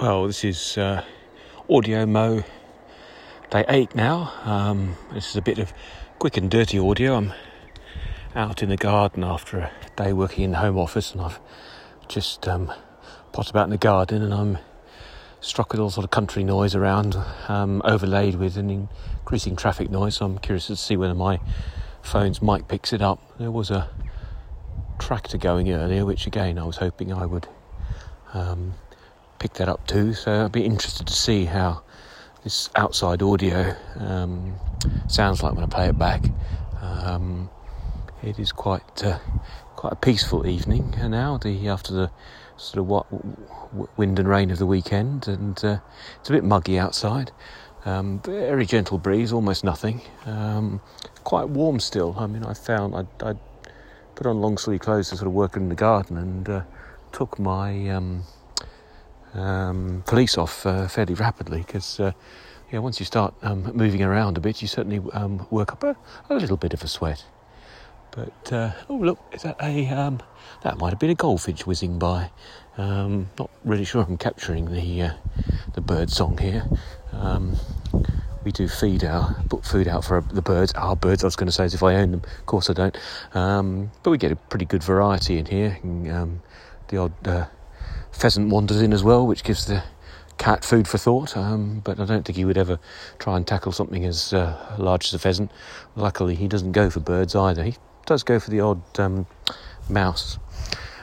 Well, this is uh, Audio Mo day eight now. Um, this is a bit of quick and dirty audio. I'm out in the garden after a day working in the home office, and I've just um, potted about in the garden, and I'm struck with all sort of country noise around, um, overlaid with an increasing traffic noise. So I'm curious to see whether my phone's mic picks it up. There was a tractor going earlier, which again I was hoping I would um, pick that up too. So I'd be interested to see how this outside audio um, sounds like when I play it back. Um, it is quite uh, quite a peaceful evening now. The after the sort of what wind and rain of the weekend, and uh, it's a bit muggy outside. Um, very gentle breeze, almost nothing. Um, quite warm still. I mean, I found I, put on long sleeve clothes to sort of work in the garden and uh, took my um, police off uh, fairly rapidly because uh, yeah, once you start um, moving around a bit, you certainly um, work up a, a, little bit of a sweat. But uh, oh look, is that a um, that might have been a goldfinch whizzing by. Um, not really sure I'm capturing the uh, the bird song here. Um, we do feed our put food out for the birds. Our birds, I was going to say, as if I own them. Of course I don't. but we get a pretty good variety in here. And, the odd uh, pheasant wanders in as well, which gives the cat food for thought. Um, but I don't think he would ever try and tackle something as uh, large as a pheasant. Luckily, he doesn't go for birds either. He does go for the odd um, mouse.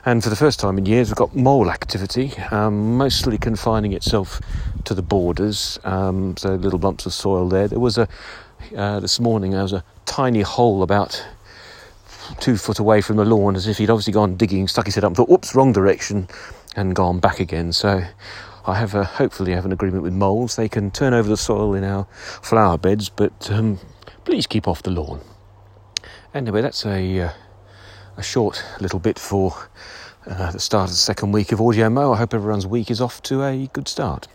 And for the first time in years, we've got mole activity, um, mostly confining itself to the borders. Um, so little bumps of soil there. There was a uh, this morning. There was a tiny hole about two foot away from the lawn, as if he'd obviously gone digging, stuck his head up, and thought, "Whoops, wrong direction," and gone back again. So I have a, hopefully have an agreement with moles. They can turn over the soil in our flower beds, but um, please keep off the lawn. Anyway, that's a uh, a short little bit for uh, the start of the second week of Audio Mo. I hope everyone's week is off to a good start.